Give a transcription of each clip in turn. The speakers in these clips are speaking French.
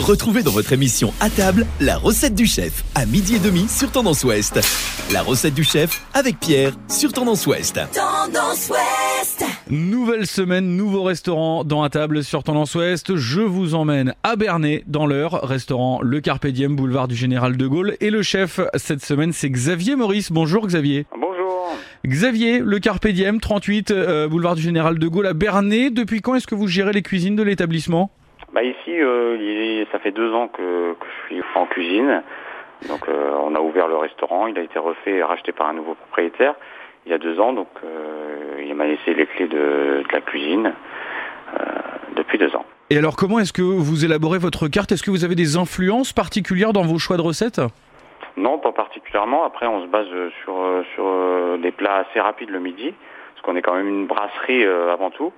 Retrouvez dans votre émission à table la recette du chef à midi et demi sur Tendance Ouest. La recette du chef avec Pierre sur Tendance Ouest. Tendance Ouest. Nouvelle semaine, nouveau restaurant dans à table sur Tendance Ouest. Je vous emmène à Bernay dans leur restaurant Le Carpe Diem, boulevard du Général de Gaulle. Et le chef cette semaine, c'est Xavier Maurice. Bonjour Xavier. Bonjour. Xavier, le Carpe Diem, 38 euh, boulevard du Général de Gaulle à Bernay. Depuis quand est-ce que vous gérez les cuisines de l'établissement? Bah ici, euh, il est- ça fait deux ans que, que je suis en cuisine. Donc euh, on a ouvert le restaurant, il a été refait et racheté par un nouveau propriétaire il y a deux ans. Donc euh, il m'a laissé les clés de, de la cuisine euh, depuis deux ans. Et alors comment est-ce que vous élaborez votre carte? Est-ce que vous avez des influences particulières dans vos choix de recettes? Non, pas particulièrement. Après, on se base sur, sur euh, des plats assez rapides le midi, parce qu'on est quand même une brasserie euh, avant tout.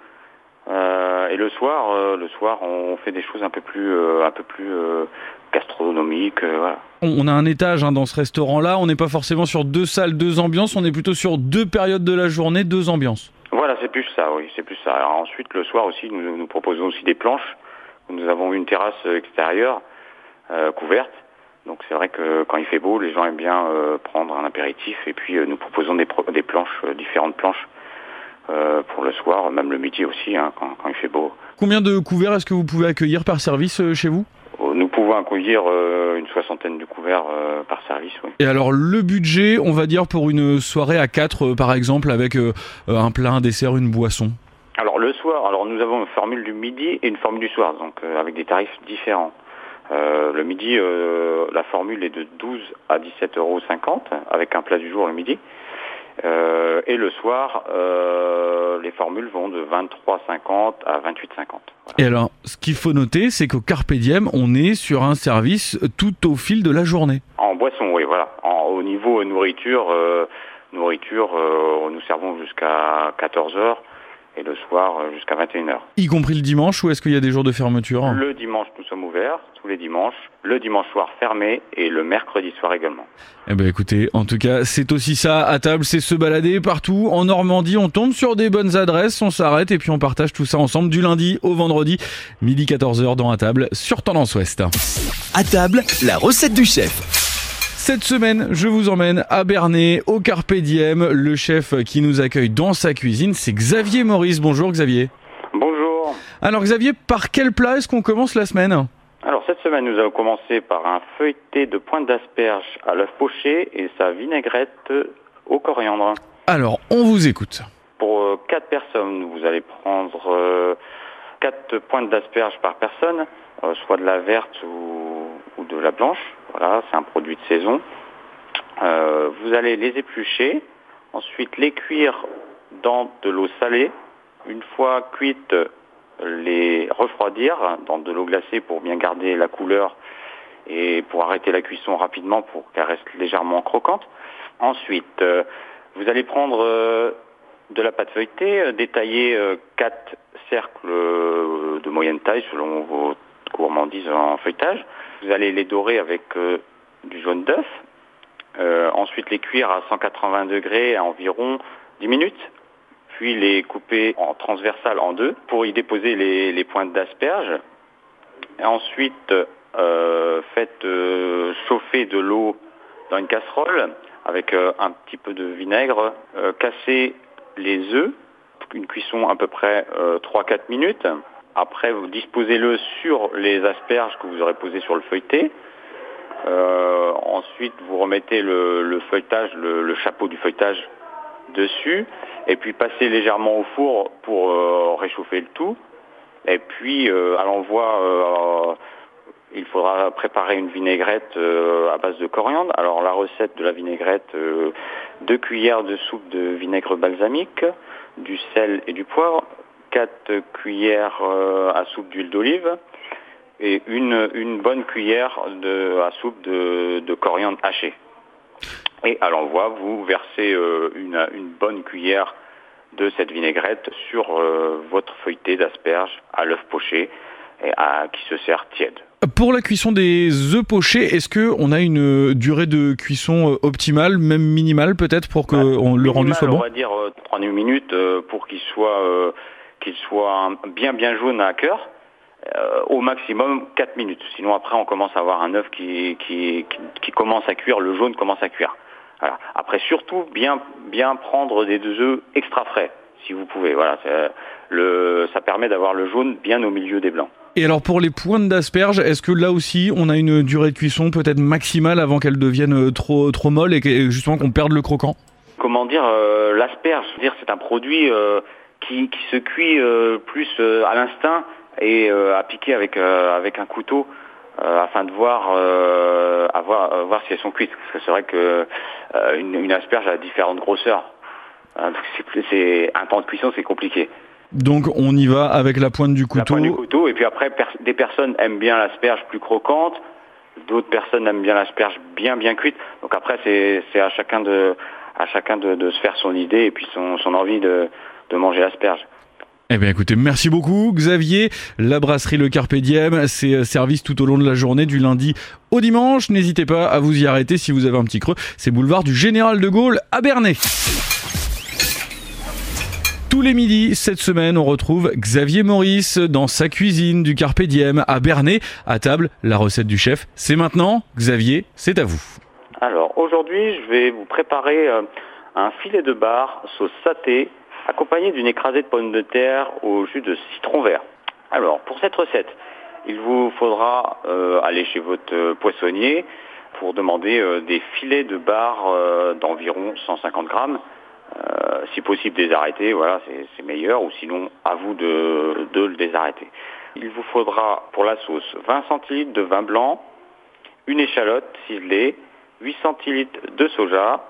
Euh, et le soir, euh, le soir, on fait des choses un peu plus, euh, un peu plus euh, gastronomiques. euh, voilà. On a un étage hein, dans ce restaurant-là, on n'est pas forcément sur deux salles, deux ambiances, on est plutôt sur deux périodes de la journée, deux ambiances. Voilà, c'est plus ça, oui, c'est plus ça. Alors ensuite, le soir aussi, nous, nous proposons aussi des planches. Nous avons une terrasse extérieure euh, couverte. Donc c'est vrai que quand il fait beau, les gens aiment bien euh, prendre un apéritif et puis euh, nous proposons des, pro- des planches, euh, différentes planches euh, pour le soir, même le midi aussi, hein, quand, quand il fait beau. Combien de couverts est-ce que vous pouvez accueillir par service euh, chez vous? Euh, Nous pouvons accueillir euh, une soixantaine de couverts euh, par service, oui. Et alors le budget, on va dire pour une soirée à 4 par exemple, avec un plat, un dessert, une boisson? Alors le soir, alors nous avons une formule du midi et une formule du soir, donc avec des tarifs différents. Le midi, la formule est de 12 à 17,50 euros avec un plat du jour le midi. Euh, et le soir, euh, les formules vont de 23,50 à 28,50. Voilà. Et alors, ce qu'il faut noter, c'est qu'au Carpe Diem, on est sur un service tout au fil de la journée. En boisson, oui, voilà. En- au niveau nourriture, euh, nourriture, euh, nous servons jusqu'à 14 heures et le soir euh, jusqu'à 21 heures. Y compris le dimanche, ou est-ce qu'il y a des jours de fermeture Le dimanche, nous sommes ouverts, tous les dimanches. Le dimanche soir fermé et le mercredi soir également. Eh ben écoutez, en tout cas, c'est aussi ça à table, c'est se balader partout en Normandie. On tombe sur des bonnes adresses, on s'arrête et puis on partage tout ça ensemble du lundi au vendredi, midi 14h dans à table sur Tendance Ouest. À table, la recette du chef. Cette semaine, je vous emmène à Bernay, au Carpe Diem. Le chef qui nous accueille dans sa cuisine, c'est Xavier Maurice. Bonjour Xavier. Bonjour. Alors Xavier, par quel plat est-ce qu'on commence la semaine? Alors cette semaine, nous allons commencer par un feuilleté de pointe d'asperge à l'œuf poché et sa vinaigrette au coriandre. Alors, on vous écoute. Pour 4 personnes, vous allez prendre 4 pointes d'asperges par personne, euh, soit de la verte ou de la blanche. Voilà, c'est un produit de saison. Euh, vous allez les éplucher, ensuite les cuire dans de l'eau salée. Une fois cuites, les refroidir dans de l'eau glacée pour bien garder la couleur et pour arrêter la cuisson rapidement pour qu'elle reste légèrement croquante. Ensuite, euh, vous allez prendre euh, de la pâte feuilletée, euh, détailler quatre cercles de moyenne taille selon vos gourmandises en feuilletage. Vous allez les dorer avec euh, du jaune d'œuf. Euh, ensuite les cuire à 180 degrés à environ 10 minutes. Puis les couper en transversal en deux pour y déposer les, pointes d'asperges. Ensuite, euh, faites euh, chauffer de l'eau dans une casserole avec euh, un petit peu de vinaigre. Cassez les œufs, une cuisson à peu près euh, 3-4 minutes. Après, vous disposez-le sur les asperges que vous aurez posées sur le feuilleté. Euh, ensuite, vous remettez le, le feuilletage, le, le chapeau du feuilletage dessus, et puis passez légèrement au four pour euh, réchauffer le tout. Et puis, euh, à l'envoi, euh, il faudra préparer une vinaigrette euh, à base de coriandre. Alors, la recette de la vinaigrette, euh, deux cuillères de soupe de vinaigre balsamique, du sel et du poivre, quatre cuillères euh, à soupe d'huile d'olive, et une, une bonne cuillère de, à soupe de, de coriandre haché. Et à l'envoi, vous versez euh, une, une bonne cuillère de cette vinaigrette sur euh, votre feuilleté d'asperges à l'œuf poché et à, qui se sert tiède. Pour la cuisson des œufs pochés, est-ce que on a une durée de cuisson optimale, même minimale peut-être, pour que Bah, on- le rendu Minimal, soit bon? On va dire euh, 3 minutes pour qu'il soit, qu'il soit bien bien jaune à cœur. euh, au maximum 4 minutes. Sinon après on commence à avoir un œuf qui, qui, qui, commence à cuire, le jaune commence à cuire. Voilà. Après surtout bien bien prendre des œufs extra frais si vous pouvez. Voilà, le, ça permet d'avoir le jaune bien au milieu des blancs. Et alors pour les pointes d'asperges, est-ce que là aussi on a une durée de cuisson peut-être maximale avant qu'elles deviennent euh, trop trop molles et justement qu'on perde le croquant? Comment dire, euh, l'asperge, c'est un produit euh, qui, qui, se cuit plus à l'instinct et à piquer avec avec un couteau afin de voir, avoir, voir si elles sont cuites. Parce que c'est vrai que une, une, asperge a différentes grosseurs. Hein, c'est un temps de cuisson, c'est compliqué. Donc on y va avec la pointe du couteau. La pointe du couteau et puis après des personnes aiment bien l'asperge plus croquante, d'autres personnes aiment bien l'asperge bien bien cuite. Donc après c'est à chacun de à chacun de, se faire son idée et puis son, son envie de, de manger l'asperge. Eh bien écoutez, merci beaucoup Xavier. La brasserie Le Carpe Diem, c'est euh, service tout au long de la journée du lundi au dimanche. N'hésitez pas à vous y arrêter si vous avez un petit creux. C'est boulevard du Général de Gaulle à Bernay. Tous les midis, cette semaine, on retrouve Xavier Maurice dans sa cuisine du Carpe Diem à Bernay. À table, la recette du chef, c'est maintenant. Xavier, c'est à vous. Alors, aujourd'hui, je vais vous préparer euh, un filet de bar sauce saté accompagné d'une écrasée de pommes de terre au jus de citron vert. Alors, pour cette recette, il vous faudra euh, aller chez votre euh, poissonnier pour demander des filets de bar d'environ 150 grammes euh, si possible désarrêter, voilà, c'est meilleur, ou sinon à vous de, le désarrêter. Il vous faudra pour la sauce 20 centilitres de vin blanc, une échalote ciselée, 8 centilitres de soja.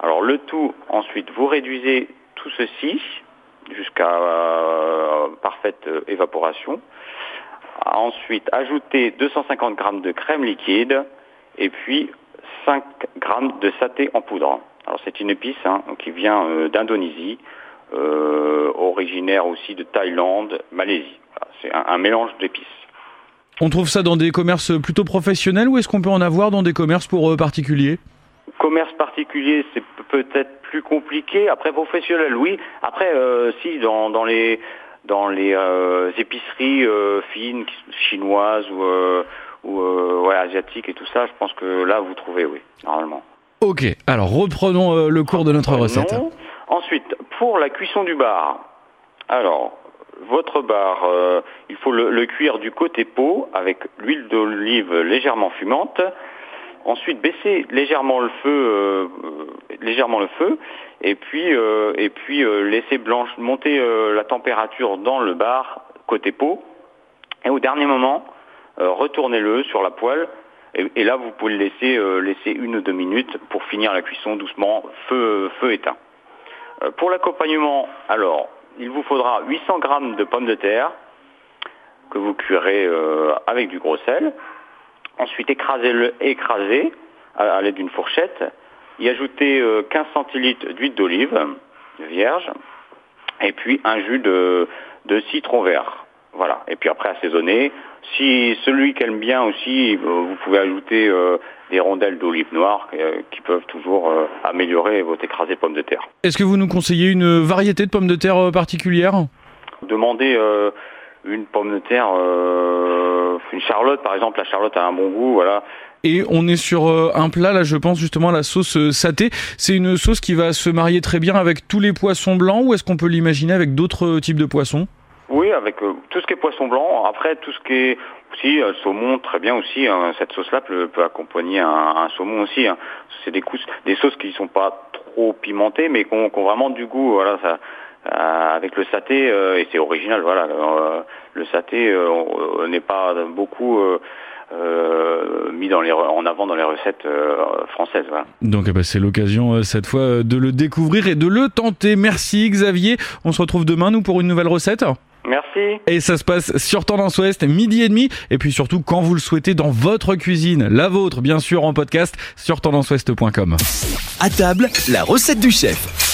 Alors le tout, ensuite, vous réduisez tout ceci jusqu'à euh, parfaite évaporation. Ensuite, ajoutez 250 g de crème liquide et puis 5 g de saté en poudre. Alors c'est une épice hein, qui vient euh, d'Indonésie, euh, originaire aussi de Thaïlande, Malaisie. c'est un, mélange d'épices. On trouve ça dans des commerces plutôt professionnels ou est-ce qu'on peut en avoir dans des commerces pour euh, particuliers? Commerce particulier, c'est peut-être plus compliqué. Après professionnel, oui. Après, si dans, les dans les épiceries fines, chinoises ou, ou asiatiques et tout ça, je pense que là vous trouvez, oui, normalement. Ok, alors reprenons euh, le cours de notre recette. Ensuite, pour la cuisson du bar, alors votre bar, euh, il faut le, cuire du côté peau avec l'huile d'olive légèrement fumante. Ensuite, baisser légèrement le feu, euh, légèrement le feu, et puis et puis laisser blanche monter la température dans le bar côté peau. Et au dernier moment, retournez-le sur la poêle et, là, vous pouvez le laisser, euh, laisser une ou deux minutes pour finir la cuisson doucement, feu, feu éteint. Euh, pour l'accompagnement, alors, il vous faudra 800 g de pommes de terre que vous cuirez euh, avec du gros sel. Ensuite, écrasez-le écrasez à, l'aide d'une fourchette. Y ajouter 15 centilitres d'huile d'olive vierge et puis un jus de, de citron vert. Voilà. Et puis après assaisonner. Si celui qui aime bien aussi, euh, vous pouvez ajouter euh, des rondelles d'olive noire euh, qui peuvent toujours améliorer votre écrasé de pommes de terre. Est-ce que vous nous conseillez une variété de pommes de terre particulière? Demandez une pomme de terre, une charlotte par exemple. La charlotte a un bon goût, voilà. Et on est sur un plat, là je pense justement à la sauce saté. C'est une sauce qui va se marier très bien avec tous les poissons blancs ou est-ce qu'on peut l'imaginer avec d'autres types de poissons? Oui, avec euh, tout ce qui est poisson blanc. Après, tout ce qui est aussi euh, saumon, très bien aussi. Hein. cette sauce-là peut, accompagner un, saumon aussi. Hein. C'est des, des sauces qui ne sont pas trop pimentées, mais qui ont, vraiment du goût. Voilà, ça, euh, avec le saté, et c'est original. Voilà, le saté n'est pas beaucoup. mis dans les, en avant dans les recettes françaises. Voilà. Donc eh ben, c'est l'occasion cette fois de le découvrir et de le tenter. Merci Xavier. On se retrouve demain nous pour une nouvelle recette. Merci. Et ça se passe sur Tendance Ouest, midi et demi. Et puis surtout, quand vous le souhaitez, dans votre cuisine, la vôtre, bien sûr, en podcast sur tendanceouest.com. À table, la recette du chef.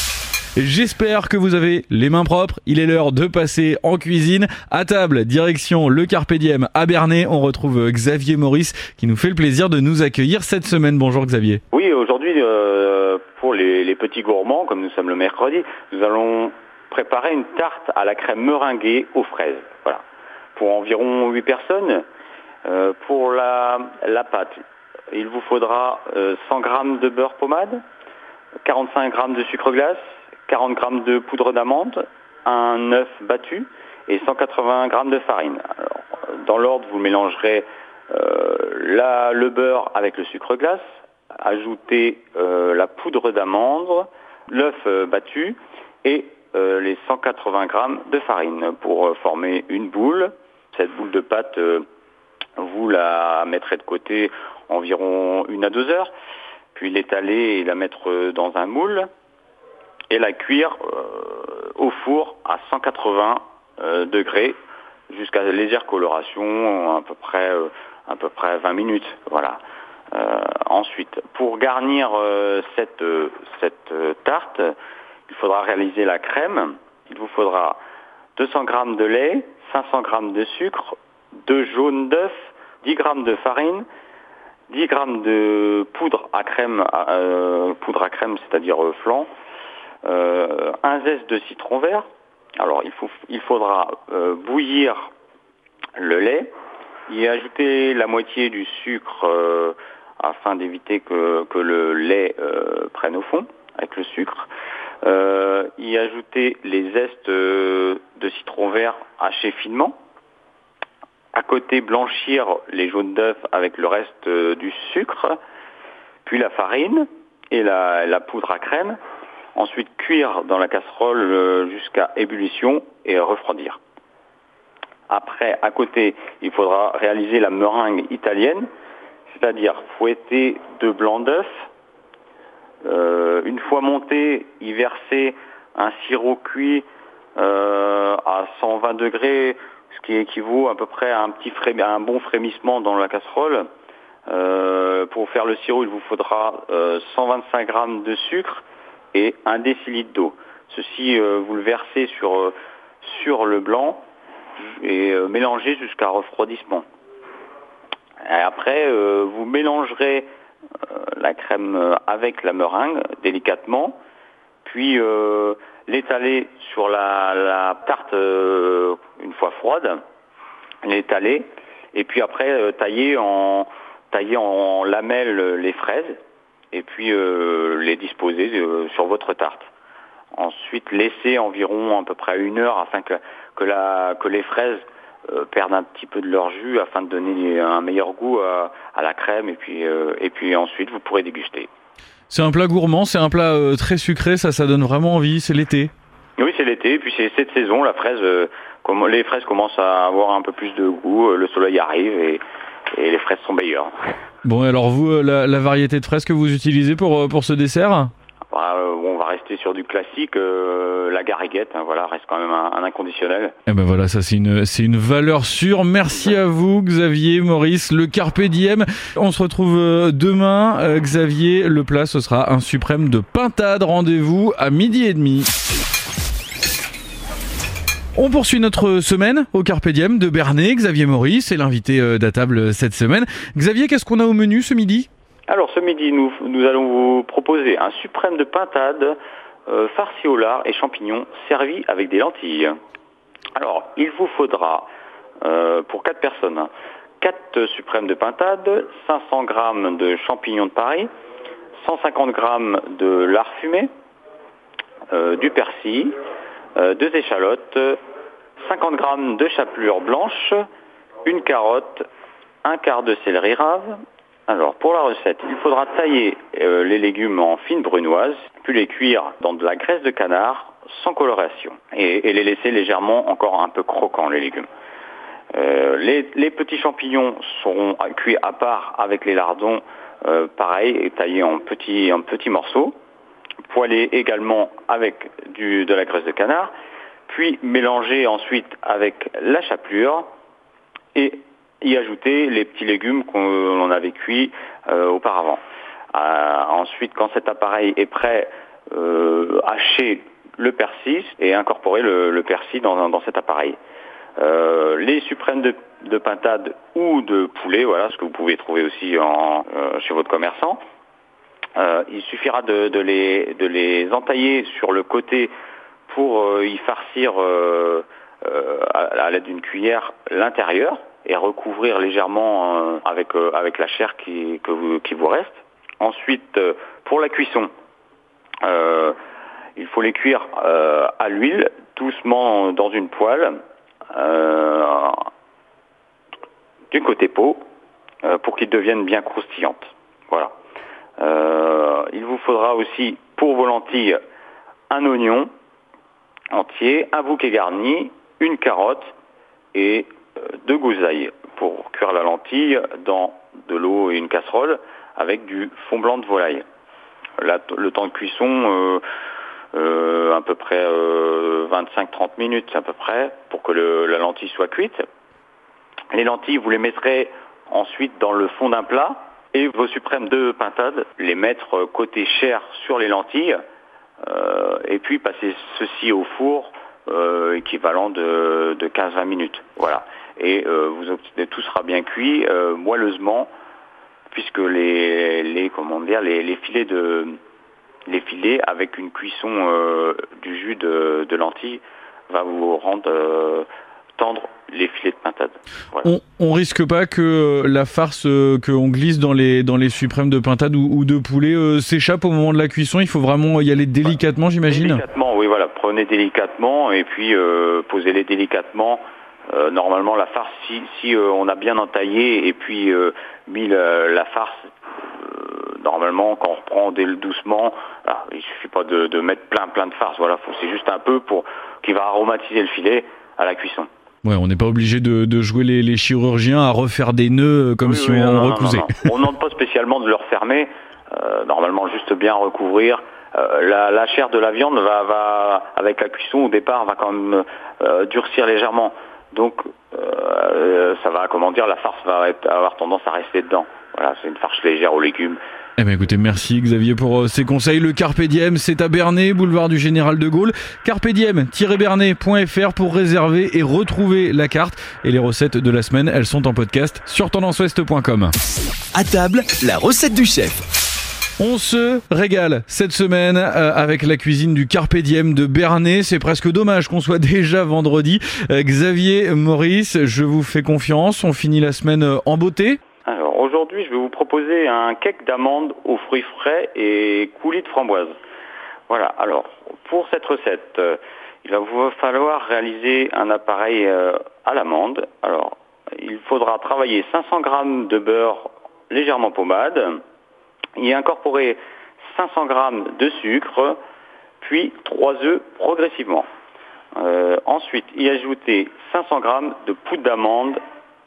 J'espère que vous avez les mains propres. Il est l'heure de passer en cuisine. À table, direction le Carpe à Bernay. On retrouve Xavier Maurice qui nous fait le plaisir de nous accueillir cette semaine. Bonjour Xavier. Oui, aujourd'hui, euh, pour les, petits gourmands, comme nous sommes le mercredi, nous allons préparer une tarte à la crème meringuée aux fraises. Voilà. pour environ 8 personnes. Euh, pour la, la pâte, il vous faudra 100 g de beurre pommade, 45 g de sucre glace, 40 g de poudre d'amande, un œuf battu et 180 g de farine. dans l'ordre, vous mélangerez la, le beurre avec le sucre glace, ajoutez la poudre d'amande, l'œuf battu et euh, les 180 grammes de farine pour euh, former une boule. Cette boule de pâte, euh, vous la mettrez de côté environ une à deux heures, puis l'étaler et la mettre dans un moule et la cuire au four à 180 degrés jusqu'à légère coloration, à peu près à peu près 20 minutes. Voilà. ensuite, pour garnir cette, cette tarte, il faudra réaliser la crème. Il vous faudra 200 g de lait, 500 g de sucre, 2 jaunes d'œufs, 10 g de farine, 10 g de poudre à crème, euh, poudre à crème, c'est-à-dire euh, flan, euh, un zeste de citron vert. Alors il, faudra bouillir le lait, y ajouter la moitié du sucre afin d'éviter que, le lait prenne au fond avec le sucre. Euh, y ajouter les zestes euh, de citron vert hachés finement. À côté, blanchir les jaunes d'œufs avec le reste euh, du sucre, puis la farine et la, poudre à crème. Ensuite, cuire dans la casserole jusqu'à ébullition et refroidir. Après, à côté, il faudra réaliser la meringue italienne, c'est-à-dire fouetter deux blancs d'œufs, euh, une fois monté, y verser un sirop cuit euh, à 120 degrés, ce qui équivaut à peu près à un, petit un bon frémissement dans la casserole. Euh, pour faire le sirop, il vous faudra 125 g de sucre et un décilitre d'eau. Ceci, vous le versez sur, sur le blanc et mélangez jusqu'à refroidissement. Et après, vous mélangerez euh, la crème euh, avec la meringue délicatement, puis euh, l'étaler sur la, tarte une fois froide, l'étaler, et puis après tailler en tailler en lamelles les fraises et puis les disposer sur votre tarte. Ensuite, laisser environ à peu près une heure afin que, que, la, que les fraises euh, perdent un petit peu de leur jus afin de donner un meilleur goût à, la crème et puis, euh, et puis ensuite vous pourrez déguster. C'est un plat gourmand, c'est un plat euh, très sucré, ça, ça donne vraiment envie, c'est l'été. Oui, c'est l'été, et puis c'est cette saison, la fraise, les fraises commencent à avoir un peu plus de goût, le soleil arrive et, les fraises sont meilleures. Bon, alors vous, la, la, variété de fraises que vous utilisez pour, pour ce dessert bah, euh, on va rester sur du classique, euh, la gariguette, hein, voilà, reste quand même un, inconditionnel. Et eh ben voilà, ça c'est une, c'est une valeur sûre. Merci à vous, Xavier, Maurice, le Carpe Diem. On se retrouve euh, demain, Xavier. Le plat, ce sera un suprême de pintade. Rendez-vous à midi et demi. On poursuit notre semaine au Carpe Diem de Bernay. Xavier Maurice est l'invité d'Atable cette semaine. Xavier, qu'est-ce qu'on a au menu ce midi? Alors ce midi, nous, allons vous proposer un suprême de pintade euh, farci au lard et champignons servi avec des lentilles. Alors, il vous faudra, euh, pour 4 personnes, 4 hein, suprêmes de pintade, 500 g de champignons de Paris, 150 g de lard fumé, euh, du persil, deux échalotes, 50 g de chapelure blanche, une carotte, un quart de céleri rave, alors, pour la recette, il faudra tailler euh, les légumes en fines brunoises, puis les cuire dans de la graisse de canard sans coloration et, les laisser légèrement encore un peu croquants, les légumes. Euh, les, petits champignons seront cuits à part avec les lardons, euh, pareil, et taillés en petits, en petits morceaux, poêlés également avec de la graisse de canard, puis mélangés ensuite avec la chapelure et y ajouter les petits légumes qu'on avait cuits euh, auparavant. Euh, ensuite, quand cet appareil est prêt, euh, hacher le persil et incorporer le, persil dans, cet appareil. les suprêmes de, pintade ou de poulet, voilà ce que vous pouvez trouver aussi chez votre commerçant. Il suffira de, les, de les entailler sur le côté pour y farcir à, l'aide d'une cuillère l'intérieur et recouvrir légèrement avec, avec la chair qui, qui vous reste. Ensuite, pour la cuisson, il faut les cuire à l'huile, doucement dans une poêle, du côté peau, pour qu'ils deviennent bien croustillantes. Voilà. Euh, il vous faudra aussi pour vos lentilles un oignon entier, un bouquet garni, une carotte et euh, deux gousailles pour cuire la lentille dans de l'eau et une casserole avec du fond blanc de volaille. le temps de cuisson, euh, à peu près 25-30 minutes à peu près pour que la lentille soit cuite. Les lentilles, vous les mettrez ensuite dans le fond d'un plat et vos suprêmes de pintade, les mettre côté chair sur les lentilles, euh, et puis passer ceci au four euh, équivalent de, 15-20 minutes. Voilà. Et euh, vous tout sera bien cuit moelleusement, puisque les, comment dire, les, filets de les filets avec une cuisson du jus de, de lentilles va vous rendre tendre les filets de pintade. On, on, risque pas que euh, la farce euh, qu'on glisse dans les, dans les suprêmes de pintade ou, de poulet euh, s'échappe au moment de la cuisson Il faut vraiment y aller délicatement, j'imagine Délicatement, oui, voilà. Prenez délicatement et puis posez-les délicatement. normalement, la farce, si, si on a bien entaillé et puis mis la, farce, normalement, quand on reprend doucement, ah, il suffit pas de, de, mettre plein plein de farce. Voilà, c'est juste un peu pour qui va aromatiser le filet à la cuisson. Ouais, on n'est pas obligé de, jouer les, chirurgiens à refaire des nœuds euh, comme si on recousait. on n'en pas spécialement de le refermer. Euh, normalement, juste bien recouvrir. Euh, la, chair de la viande va, va, avec la cuisson au départ, va quand même durcir légèrement. Donc, ça va, comment dire, la farce va avoir tendance à rester dedans. Voilà, c'est une farce légère aux légumes. Eh bien écoutez, merci Xavier pour euh, ces conseils. Le Carpe Diem, c'est à Bernay, boulevard du Général de Gaulle. carpediem-bernay.fr pour réserver et retrouver la carte. Et les recettes de la semaine, elles sont en podcast sur tendanceouest.com. À table, la recette du chef. On se régale cette semaine euh, avec la cuisine du Carpe Diem de Bernay. C'est presque dommage qu'on soit déjà vendredi. Euh, Xavier Maurice, je vous fais confiance. On finit la semaine en beauté. Aujourd'hui, je vais vous proposer un cake d'amande aux fruits frais et coulis de framboise. Voilà, alors pour cette recette, euh, il va vous falloir réaliser un appareil euh, à l'amande. Alors, il faudra travailler 500 g de beurre légèrement pommade, y incorporer 500 g de sucre, puis 3 œufs progressivement. Euh, ensuite, y ajouter 500 g de poudre d'amande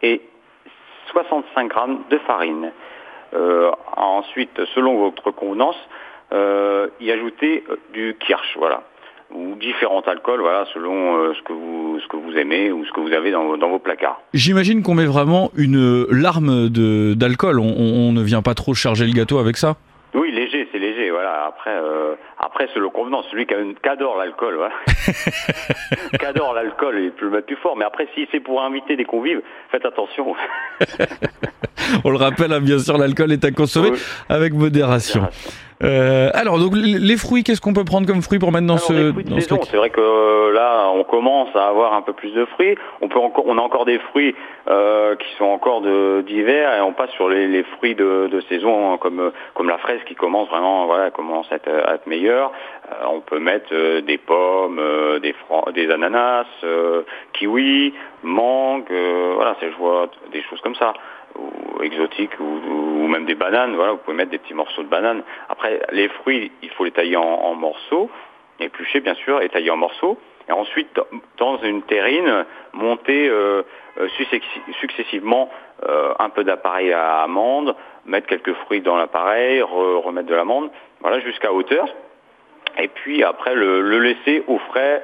et 65 grammes de farine. Euh, ensuite, selon votre convenance, euh, y ajouter euh, du kirsch, voilà, ou différents alcools, voilà, selon ce que vous ce que vous aimez ou ce que vous avez dans, vos placards. J'imagine qu'on met vraiment une larme d'alcool. On, ne vient pas trop charger le gâteau avec ça? Oui, léger, c'est léger. Voilà. Après, après, c'est le convenance. Celui qui, adore l'alcool, voilà. qui adore l'alcool, il peut le mettre plus fort. Mais après, si c'est pour inviter des convives, faites attention. On le rappelle, hein, bien sûr, l'alcool est à consommer avec modération. Euh, alors, donc les fruits, qu'est-ce qu'on peut prendre comme fruits pour mettre dans ce, dans C'est vrai que euh, là, on commence à avoir un peu plus de fruits. On peut encore, on a encore des fruits euh, qui sont encore d'hiver et on passe sur les, fruits de, saison hein, comme comme la fraise qui commence vraiment, voilà, commence à être, à être meilleure. on peut mettre des pommes, des des ananas, kiwi, mangue, voilà, je vois des choses comme ça ou exotiques ou, même des bananes. Voilà, vous pouvez mettre des petits morceaux de bananes. Après, les fruits, il faut les tailler en, morceaux, éplucher bien sûr, et tailler en morceaux. Et ensuite, dans une terrine, monter euh, euh, successivement euh, un peu d'appareil à amande, mettre quelques fruits dans l'appareil, remettre de l'amande, voilà, jusqu'à hauteur. Et puis après, le, le laisser au frais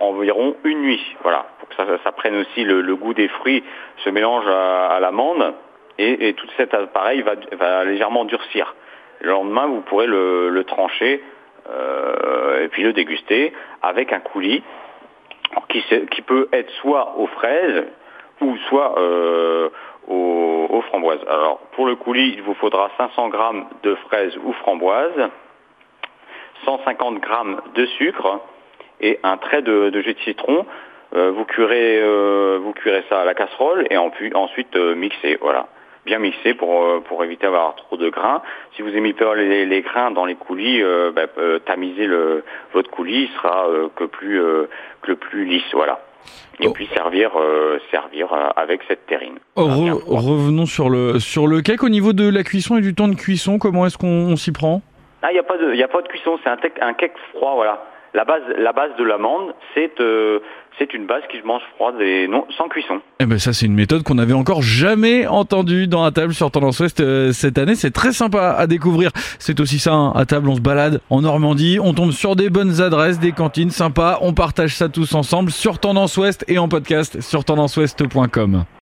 environ une nuit. Voilà, ça, prenne aussi le, goût des fruits, se mélange à, l'amande et, tout cet appareil va, légèrement durcir. Le lendemain, vous pourrez le, trancher euh, et puis le déguster avec un coulis qui, peut être soit aux fraises ou soit euh, aux, framboises. Alors pour le coulis, il vous faudra 500 g de fraises ou framboises, 150 g de sucre et un trait de, de jus de citron Euh, vous curez, euh, vous curez ça à la casserole et en, ensuite euh, mixer, voilà, bien mixer pour pour éviter d'avoir trop de grains. Si vous aimez pas les, les grains dans les coulis, bah, tamiser le votre coulis sera que plus que le plus lisse, voilà. Et oh. puis servir servir avec cette terrine. Oh, revenons sur le sur le cake au niveau de la cuisson et du temps de cuisson. Comment est-ce qu'on s'y prend? Ah, il n'y a pas de il a pas de cuisson. C'est un, un cake froid, voilà. La base, la base de l'amande, c'est euh, une base qui se mange froide et non sans cuisson. Eh ben ça c'est une méthode qu'on n'avait encore jamais entendue dans la table sur Tendance Ouest euh, cette année. C'est très sympa à découvrir. C'est aussi ça hein. à table, on se balade en Normandie, on tombe sur des bonnes adresses, des cantines sympas, on partage ça tous ensemble sur Tendance Ouest et en podcast sur tendanceouest.com.